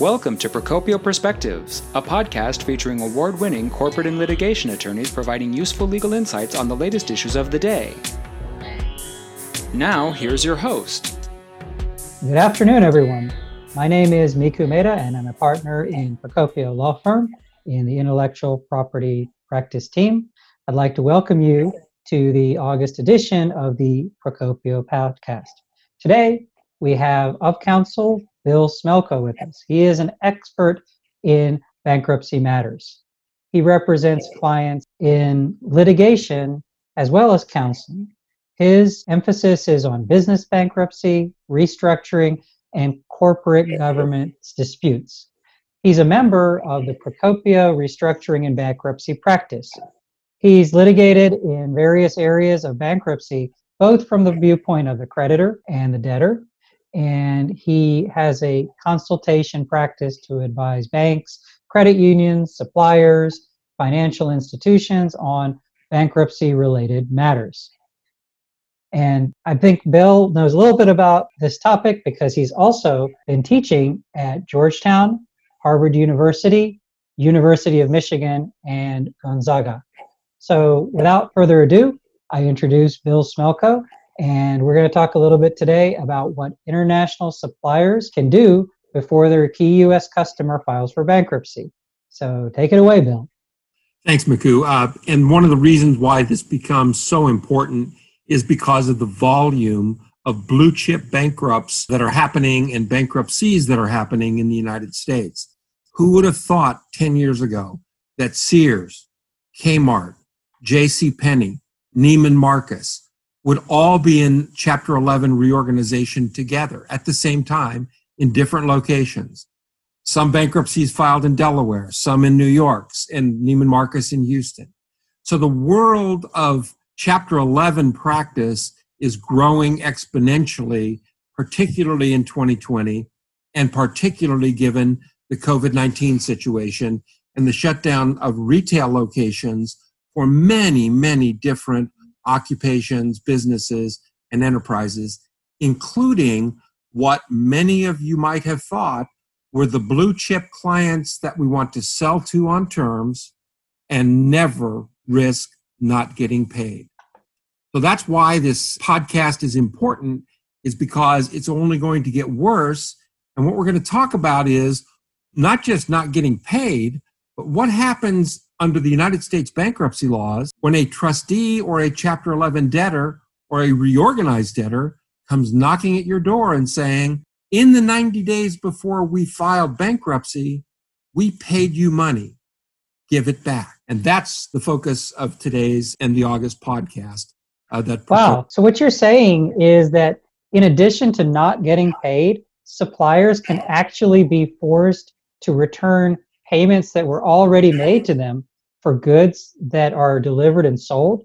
Welcome to Procopio Perspectives, a podcast featuring award winning corporate and litigation attorneys providing useful legal insights on the latest issues of the day. Now, here's your host. Good afternoon, everyone. My name is Miku Mehta, and I'm a partner in Procopio Law Firm in the intellectual property practice team. I'd like to welcome you to the August edition of the Procopio podcast. Today, we have of counsel Bill Smelko with us. He is an expert in bankruptcy matters. He represents clients in litigation as well as counseling. His emphasis is on business bankruptcy, restructuring, and corporate governance disputes. He's a member of the Procopio Restructuring and Bankruptcy Practice. He's litigated in various areas of bankruptcy, both from the viewpoint of the creditor and the debtor, and he has a consultation practice to advise banks, credit unions, suppliers, financial institutions on bankruptcy related matters. And I think Bill knows a little bit about this topic because he's also been teaching at Georgetown, Harvard University, University of Michigan, and Gonzaga. So without further ado, I introduce Bill Smelko, and we're going to talk a little bit today about what international suppliers can do before their key U.S. customer files for bankruptcy. So take it away, Bill. Thanks, Miku. Uh, and one of the reasons why this becomes so important is because of the volume of blue chip bankrupts that are happening and bankruptcies that are happening in the United States. Who would have thought 10 years ago that Sears, Kmart, J.C. Penney, Neiman Marcus, would all be in Chapter 11 reorganization together at the same time in different locations. Some bankruptcies filed in Delaware, some in New York, and Neiman Marcus in Houston. So the world of Chapter 11 practice is growing exponentially, particularly in 2020, and particularly given the COVID 19 situation and the shutdown of retail locations for many, many different occupations, businesses, and enterprises, including what many of you might have thought were the blue chip clients that we want to sell to on terms and never risk not getting paid. So that's why this podcast is important is because it's only going to get worse and what we're going to talk about is not just not getting paid, but what happens under the United States bankruptcy laws, when a trustee or a Chapter 11 debtor or a reorganized debtor comes knocking at your door and saying, in the 90 days before we filed bankruptcy, we paid you money. Give it back. And that's the focus of today's and the August podcast. Uh, that wow. So, what you're saying is that in addition to not getting paid, suppliers can actually be forced to return payments that were already made to them for goods that are delivered and sold.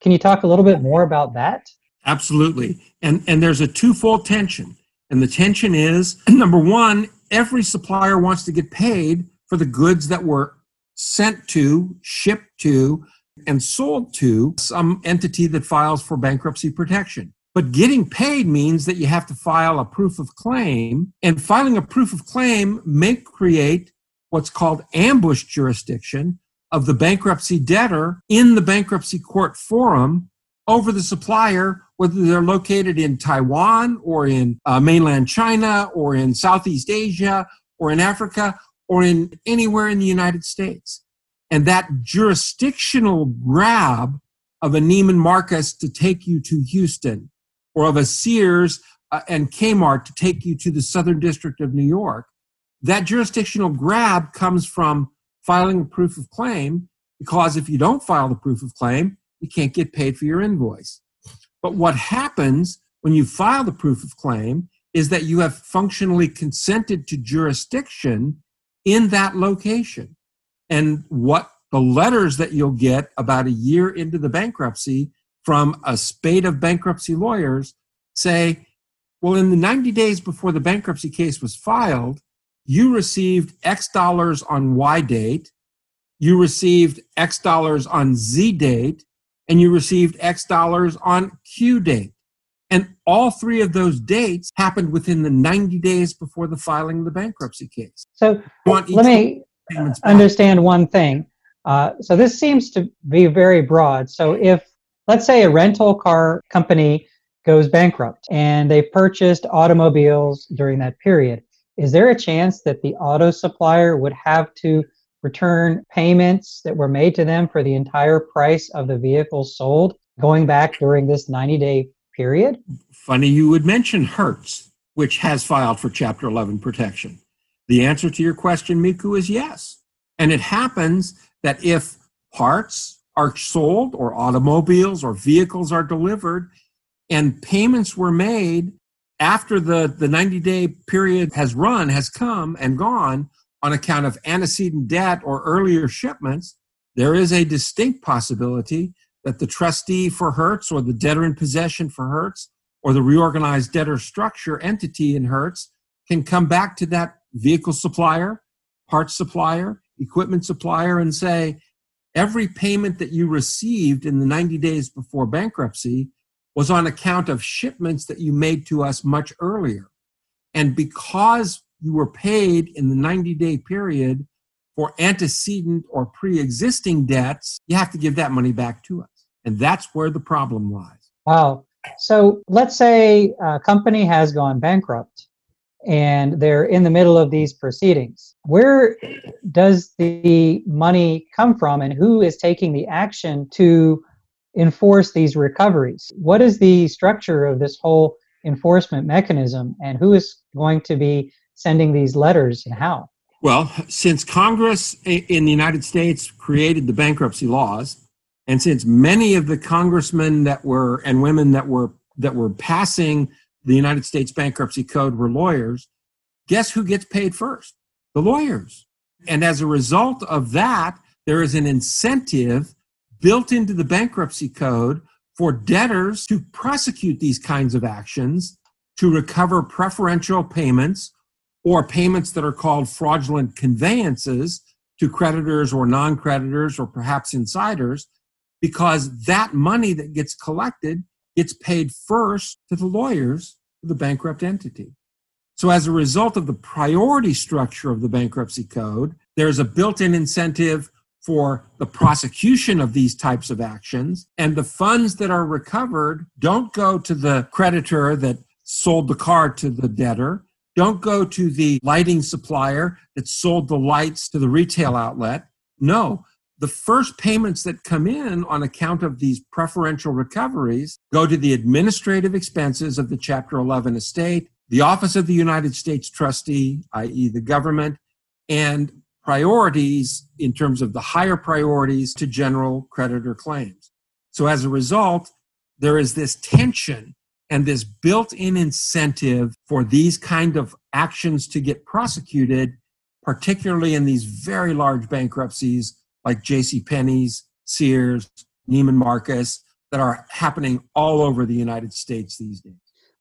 Can you talk a little bit more about that? Absolutely. And and there's a twofold tension. And the tension is number one, every supplier wants to get paid for the goods that were sent to, shipped to, and sold to some entity that files for bankruptcy protection. But getting paid means that you have to file a proof of claim, and filing a proof of claim may create what's called ambush jurisdiction, of the bankruptcy debtor in the bankruptcy court forum over the supplier, whether they're located in Taiwan or in uh, mainland China or in Southeast Asia or in Africa or in anywhere in the United States. And that jurisdictional grab of a Neiman Marcus to take you to Houston or of a Sears uh, and Kmart to take you to the Southern District of New York, that jurisdictional grab comes from filing a proof of claim because if you don't file the proof of claim, you can't get paid for your invoice. But what happens when you file the proof of claim is that you have functionally consented to jurisdiction in that location. And what the letters that you'll get about a year into the bankruptcy from a spate of bankruptcy lawyers say, well, in the 90 days before the bankruptcy case was filed, you received X dollars on Y date, you received X dollars on Z date, and you received X dollars on Q date. And all three of those dates happened within the 90 days before the filing of the bankruptcy case. So let me understand one thing. Uh, so this seems to be very broad. So if, let's say, a rental car company goes bankrupt and they purchased automobiles during that period, is there a chance that the auto supplier would have to return payments that were made to them for the entire price of the vehicle sold going back during this 90 day period? Funny you would mention Hertz, which has filed for Chapter 11 protection. The answer to your question, Miku, is yes. And it happens that if parts are sold or automobiles or vehicles are delivered and payments were made after the, the 90 day period has run, has come and gone on account of antecedent debt or earlier shipments, there is a distinct possibility that the trustee for Hertz or the debtor in possession for Hertz or the reorganized debtor structure entity in Hertz can come back to that vehicle supplier, parts supplier, equipment supplier and say, every payment that you received in the 90 days before bankruptcy was on account of shipments that you made to us much earlier. And because you were paid in the 90 day period for antecedent or pre existing debts, you have to give that money back to us. And that's where the problem lies. Wow. So let's say a company has gone bankrupt and they're in the middle of these proceedings. Where does the money come from and who is taking the action to enforce these recoveries? What is the structure of this whole enforcement mechanism and who is going to be sending these letters and how? Well, since Congress in the United States created the bankruptcy laws, and since many of the congressmen that were and women that were that were passing the United States bankruptcy code were lawyers, guess who gets paid first? The lawyers. And as a result of that, there is an incentive built into the bankruptcy code for debtors to prosecute these kinds of actions to recover preferential payments or payments that are called fraudulent conveyances to creditors or non creditors or perhaps insiders because that money that gets collected gets paid first to the lawyers of the bankrupt entity. So, as a result of the priority structure of the bankruptcy code, there's a built in incentive for the prosecution of these types of actions. And the funds that are recovered don't go to the creditor that sold the car to the debtor, don't go to the lighting supplier that sold the lights to the retail outlet. No, the first payments that come in on account of these preferential recoveries go to the administrative expenses of the Chapter 11 estate, the Office of the United States Trustee, i.e., the government, and priorities in terms of the higher priorities to general creditor claims. So as a result, there is this tension and this built in incentive for these kind of actions to get prosecuted, particularly in these very large bankruptcies like J.C. Penney's, Sears, Neiman Marcus, that are happening all over the United States these days.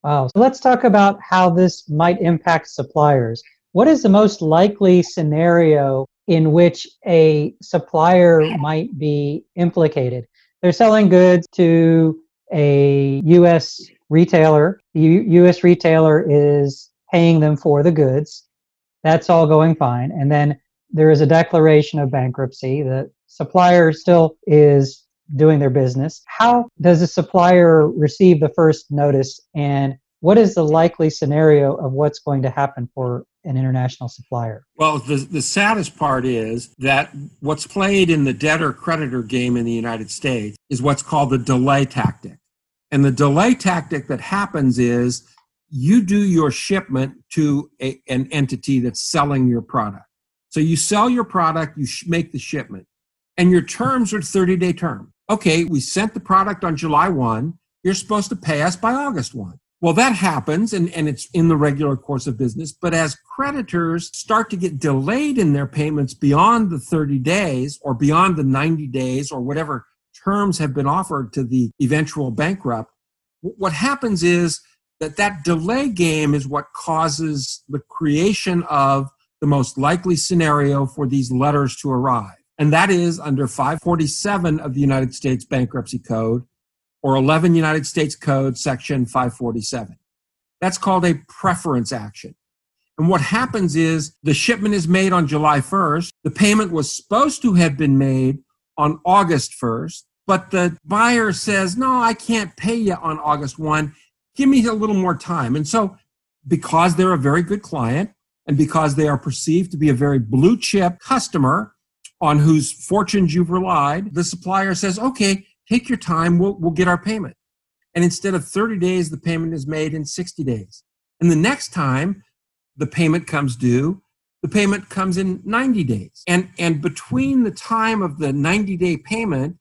Wow. So let's talk about how this might impact suppliers. What is the most likely scenario in which a supplier might be implicated? They're selling goods to a U.S. retailer. The U.S. retailer is paying them for the goods. That's all going fine. And then there is a declaration of bankruptcy. The supplier still is doing their business. How does a supplier receive the first notice and what is the likely scenario of what's going to happen for an international supplier? Well, the, the saddest part is that what's played in the debtor creditor game in the United States is what's called the delay tactic. And the delay tactic that happens is you do your shipment to a, an entity that's selling your product. So you sell your product, you make the shipment, and your terms are 30 day term. Okay, we sent the product on July 1. You're supposed to pay us by August 1. Well, that happens and, and it's in the regular course of business. But as creditors start to get delayed in their payments beyond the 30 days or beyond the 90 days or whatever terms have been offered to the eventual bankrupt, what happens is that that delay game is what causes the creation of the most likely scenario for these letters to arrive. And that is under 547 of the United States Bankruptcy Code, or 11 United States Code, Section 547. That's called a preference action. And what happens is the shipment is made on July 1st. The payment was supposed to have been made on August 1st, but the buyer says, no, I can't pay you on August 1. Give me a little more time. And so, because they're a very good client and because they are perceived to be a very blue chip customer on whose fortunes you've relied, the supplier says, okay, take your time. We'll, we'll get our payment. And instead of 30 days, the payment is made in 60 days. And the next time the payment comes due, the payment comes in 90 days. And, and between the time of the 90 day payment,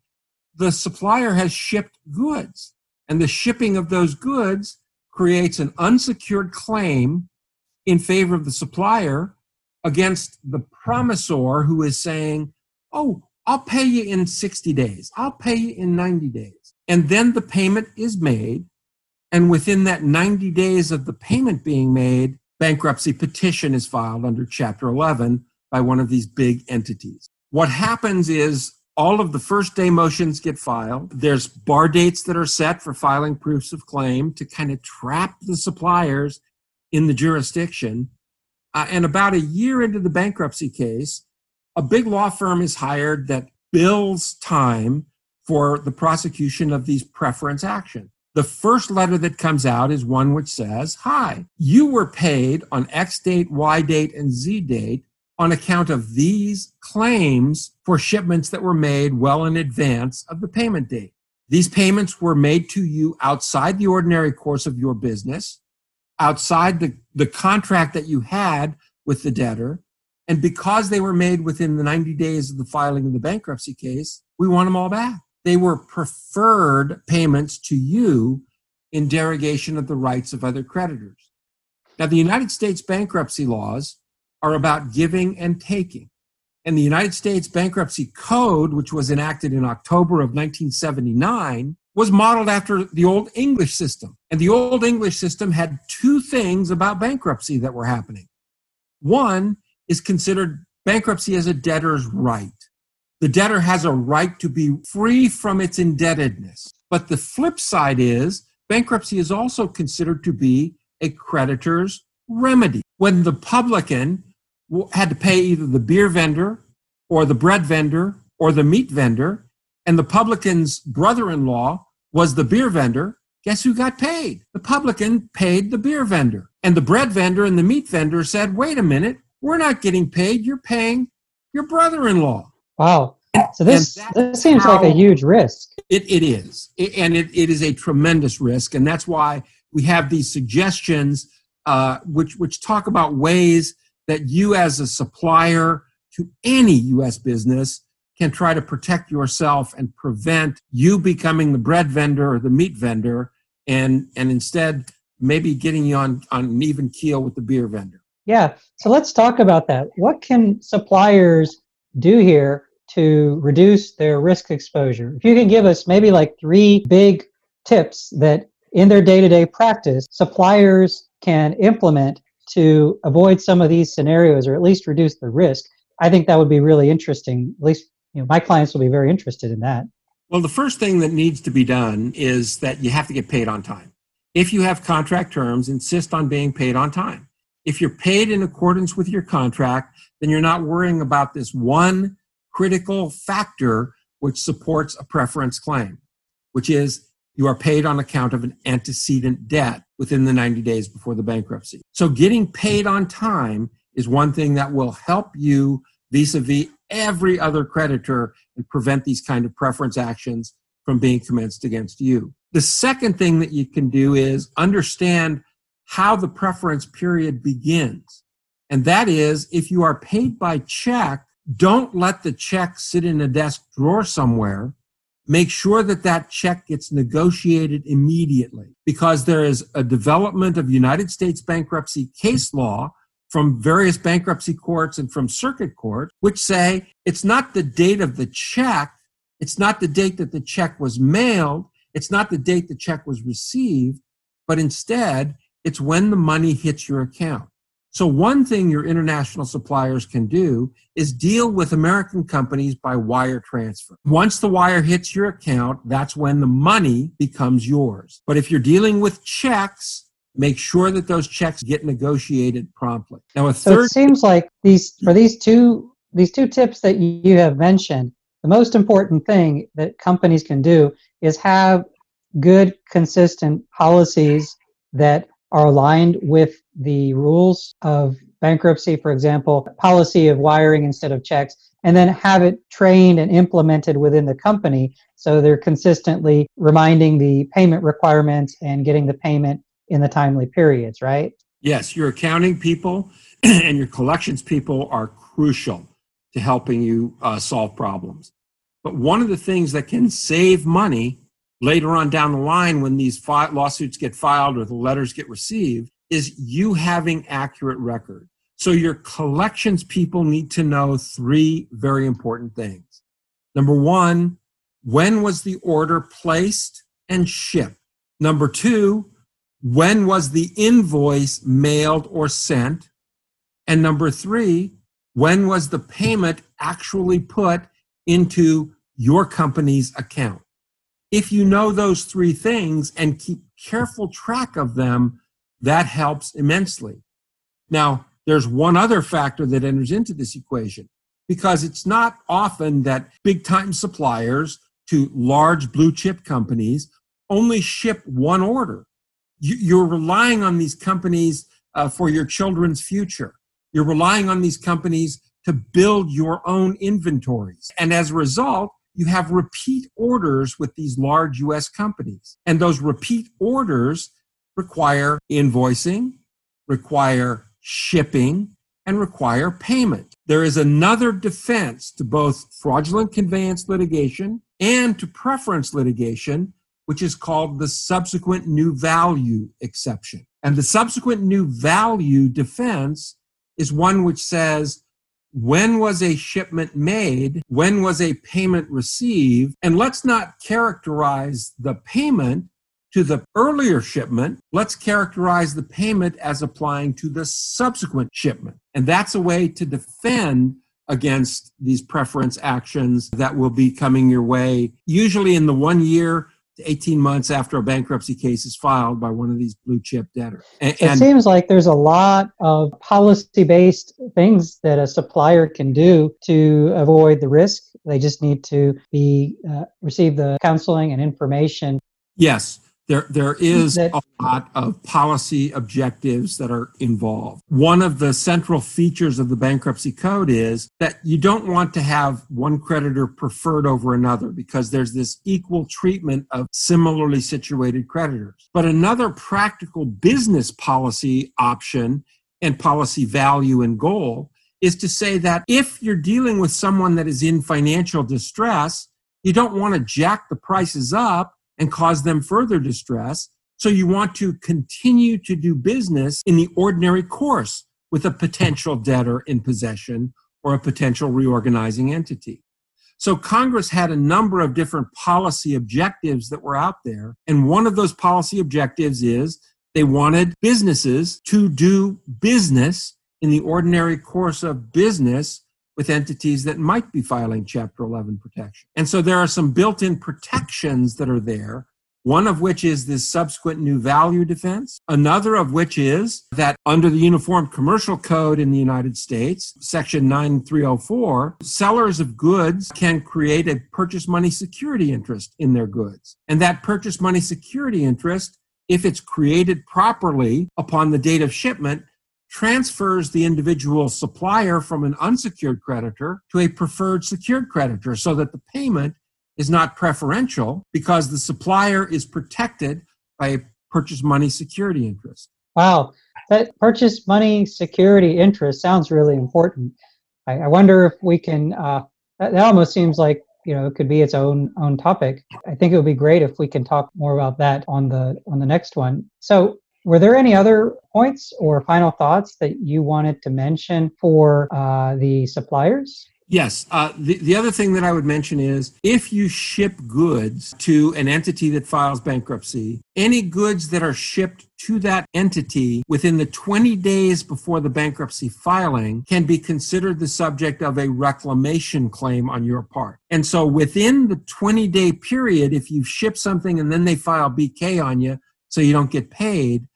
the supplier has shipped goods. And the shipping of those goods creates an unsecured claim in favor of the supplier against the promisor who is saying, Oh, I'll pay you in 60 days. I'll pay you in 90 days. And then the payment is made. And within that 90 days of the payment being made, bankruptcy petition is filed under Chapter 11 by one of these big entities. What happens is all of the first day motions get filed. There's bar dates that are set for filing proofs of claim to kind of trap the suppliers in the jurisdiction. Uh, and about a year into the bankruptcy case, a big law firm is hired that bills time for the prosecution of these preference actions. The first letter that comes out is one which says, Hi, you were paid on X date, Y date, and Z date on account of these claims for shipments that were made well in advance of the payment date. These payments were made to you outside the ordinary course of your business, outside the, the contract that you had with the debtor. And because they were made within the 90 days of the filing of the bankruptcy case, we want them all back. They were preferred payments to you in derogation of the rights of other creditors. Now, the United States bankruptcy laws are about giving and taking. And the United States Bankruptcy Code, which was enacted in October of 1979, was modeled after the Old English system. And the Old English system had two things about bankruptcy that were happening. One is considered bankruptcy as a debtor's right. The debtor has a right to be free from its indebtedness. But the flip side is bankruptcy is also considered to be a creditor's remedy. When the publican had to pay either the beer vendor or the bread vendor or the meat vendor, and the publican's brother in law was the beer vendor, guess who got paid? The publican paid the beer vendor. And the bread vendor and the meat vendor said, wait a minute, we're not getting paid. You're paying your brother in law. Wow. So this this seems like a huge risk. It, it is. It, and it, it is a tremendous risk. And that's why we have these suggestions uh, which, which talk about ways that you as a supplier to any U.S. business can try to protect yourself and prevent you becoming the bread vendor or the meat vendor and, and instead maybe getting you on, on an even keel with the beer vendor. Yeah. So let's talk about that. What can suppliers do here to reduce their risk exposure. If you can give us maybe like three big tips that in their day to day practice, suppliers can implement to avoid some of these scenarios or at least reduce the risk, I think that would be really interesting. At least, you know, my clients will be very interested in that. Well, the first thing that needs to be done is that you have to get paid on time. If you have contract terms, insist on being paid on time. If you're paid in accordance with your contract, then you're not worrying about this one critical factor which supports a preference claim, which is you are paid on account of an antecedent debt within the 90 days before the bankruptcy. So getting paid on time is one thing that will help you vis-a-vis every other creditor and prevent these kind of preference actions from being commenced against you. The second thing that you can do is understand how the preference period begins. And that is if you are paid by check, don't let the check sit in a desk drawer somewhere. Make sure that that check gets negotiated immediately because there is a development of United States bankruptcy case law from various bankruptcy courts and from circuit court, which say it's not the date of the check. It's not the date that the check was mailed. It's not the date the check was received, but instead it's when the money hits your account. So, one thing your international suppliers can do is deal with American companies by wire transfer. Once the wire hits your account, that's when the money becomes yours. But if you're dealing with checks, make sure that those checks get negotiated promptly. Now, a third. so it seems like these for these two these two tips that you have mentioned, the most important thing that companies can do is have good, consistent policies that are aligned with the rules of bankruptcy, for example, policy of wiring instead of checks, and then have it trained and implemented within the company so they're consistently reminding the payment requirements and getting the payment in the timely periods, right? Yes, your accounting people and your collections people are crucial to helping you uh, solve problems. But one of the things that can save money later on down the line when these fi- lawsuits get filed or the letters get received is you having accurate record. So your collections people need to know three very important things. Number one, when was the order placed and shipped? Number two, when was the invoice mailed or sent? And number three, when was the payment actually put into your company's account? If you know those three things and keep careful track of them, that helps immensely. Now, there's one other factor that enters into this equation because it's not often that big time suppliers to large blue chip companies only ship one order. You're relying on these companies uh, for your children's future. You're relying on these companies to build your own inventories. And as a result, you have repeat orders with these large US companies. And those repeat orders require invoicing, require shipping, and require payment. There is another defense to both fraudulent conveyance litigation and to preference litigation, which is called the subsequent new value exception. And the subsequent new value defense is one which says when was a shipment made? When was a payment received? And let's not characterize the payment to the earlier shipment. Let's characterize the payment as applying to the subsequent shipment. And that's a way to defend against these preference actions that will be coming your way, usually in the one year 18 months after a bankruptcy case is filed by one of these blue chip debtors. And, it seems like there's a lot of policy based things that a supplier can do to avoid the risk. They just need to be uh, receive the counseling and information. Yes. There, there is a lot of policy objectives that are involved. One of the central features of the bankruptcy code is that you don't want to have one creditor preferred over another because there's this equal treatment of similarly situated creditors. But another practical business policy option and policy value and goal is to say that if you're dealing with someone that is in financial distress, you don't want to jack the prices up and cause them further distress. So you want to continue to do business in the ordinary course with a potential debtor in possession or a potential reorganizing entity. So Congress had a number of different policy objectives that were out there. And one of those policy objectives is they wanted businesses to do business in the ordinary course of business with entities that might be filing Chapter 11 protection. And so there are some built in protections that are there. One of which is this subsequent new value defense. Another of which is that under the Uniform Commercial Code in the United States, Section 9304, sellers of goods can create a purchase money security interest in their goods. And that purchase money security interest, if it's created properly upon the date of shipment, transfers the individual supplier from an unsecured creditor to a preferred secured creditor so that the payment is not preferential because the supplier is protected by a purchase money security interest. Wow, that purchase money security interest sounds really important. I, I wonder if we can. Uh, that, that almost seems like you know it could be its own own topic. I think it would be great if we can talk more about that on the on the next one. So were there any other points or final thoughts that you wanted to mention for uh, the suppliers? Yes. Uh, the, the other thing that I would mention is if you ship goods to an entity that files bankruptcy, any goods that are shipped to that entity within the 20 days before the bankruptcy filing can be considered the subject of a reclamation claim on your part. And so within the 20 day period, if you ship something and then they file BK on you so you don't get paid,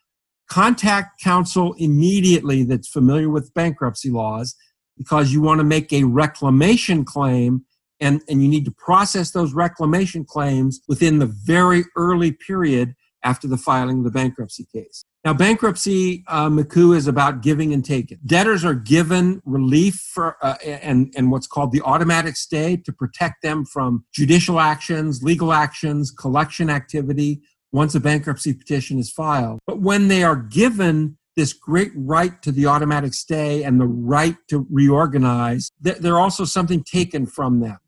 contact counsel immediately that's familiar with bankruptcy laws because you want to make a reclamation claim and, and you need to process those reclamation claims within the very early period after the filing of the bankruptcy case. Now, bankruptcy, uh, is about giving and taking. Debtors are given relief for, uh, and, and what's called the automatic stay to protect them from judicial actions, legal actions, collection activity once a bankruptcy petition is filed. But when they are given this great right to the automatic stay and the right to reorganize, they're also something taken from them.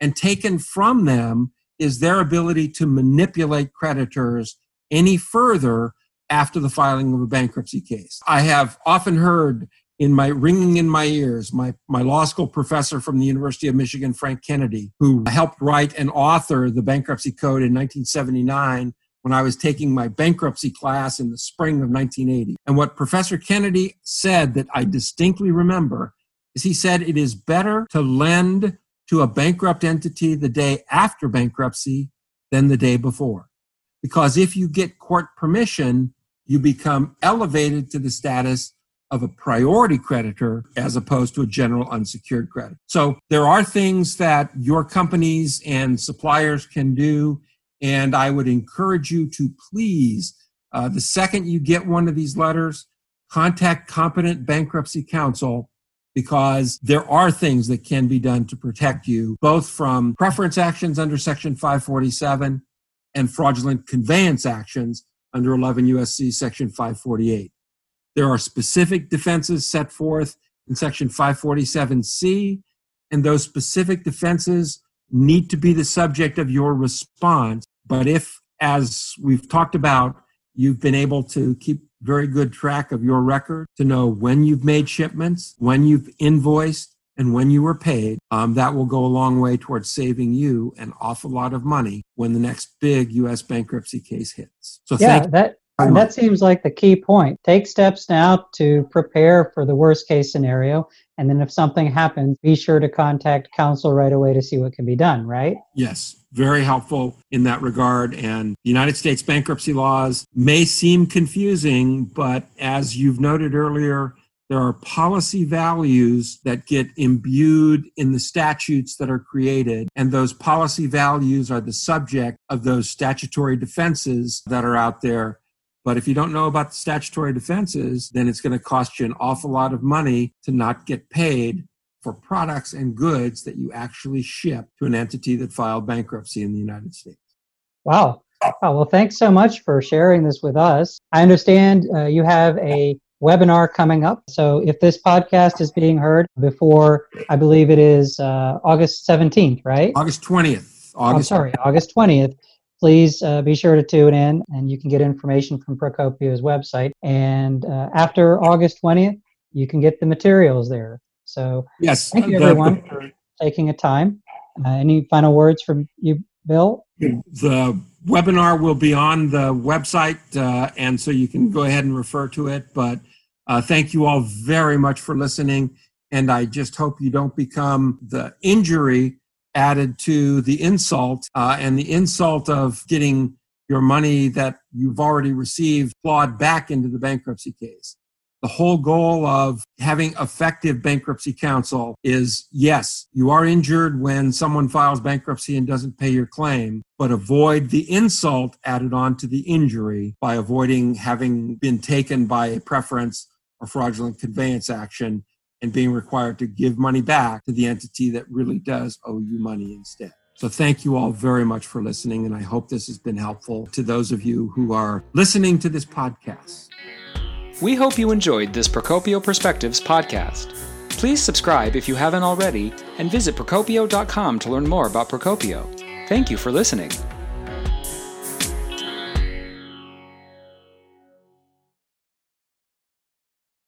And taken from them is their ability to manipulate creditors any further after the filing of a bankruptcy case. I have often heard in my ringing in my ears, my, my law school professor from the University of Michigan, Frank Kennedy, who helped write and author the bankruptcy code in 1979 when I was taking my bankruptcy class in the spring of 1980. And what Professor Kennedy said that I distinctly remember is he said it is better to lend to a bankrupt entity the day after bankruptcy than the day before. Because if you get court permission, you become elevated to the status of a priority creditor as opposed to a general unsecured credit. So there are things that your companies and suppliers can do and I would encourage you to please, uh, the second you get one of these letters, contact competent bankruptcy counsel because there are things that can be done to protect you, both from preference actions under Section 547 and fraudulent conveyance actions under 11 USC Section 548. There are specific defenses set forth in Section 547C, and those specific defenses need to be the subject of your response but if, as we've talked about, you've been able to keep very good track of your record to know when you've made shipments, when you've invoiced, and when you were paid, um, that will go a long way towards saving you an awful lot of money when the next big U.S. bankruptcy case hits. So yeah, that that seems like the key point. Take steps now to prepare for the worst case scenario. And then if something happens, be sure to contact counsel right away to see what can be done, right? Yes, very helpful in that regard. And the United States bankruptcy laws may seem confusing, but as you've noted earlier, there are policy values that get imbued in the statutes that are created, and those policy values are the subject of those statutory defenses that are out there. But if you don't know about the statutory defenses, then it's going to cost you an awful lot of money to not get paid for products and goods that you actually ship to an entity that filed bankruptcy in the United States. Wow. Oh, well, thanks so much for sharing this with us. I understand uh, you have a webinar coming up. So if this podcast is being heard before, I believe it is uh, August 17th, right? August 20th. August I'm sorry, August 20th. Please uh, be sure to tune in and you can get information from Procopio's website. And uh, after August 20th, you can get the materials there. So yes, thank you everyone the, for taking a time. Uh, any final words from you, Bill? The webinar will be on the website, uh, and so you can go ahead and refer to it. But uh, thank you all very much for listening, and I just hope you don't become the injury added to the insult, uh, and the insult of getting your money that you've already received clawed back into the bankruptcy case. The whole goal of having effective bankruptcy counsel is yes, you are injured when someone files bankruptcy and doesn't pay your claim, but avoid the insult added on to the injury by avoiding having been taken by a preference or fraudulent conveyance action and being required to give money back to the entity that really does owe you money instead. So, thank you all very much for listening, and I hope this has been helpful to those of you who are listening to this podcast. We hope you enjoyed this Procopio Perspectives podcast. Please subscribe if you haven't already and visit procopio.com to learn more about Procopio. Thank you for listening.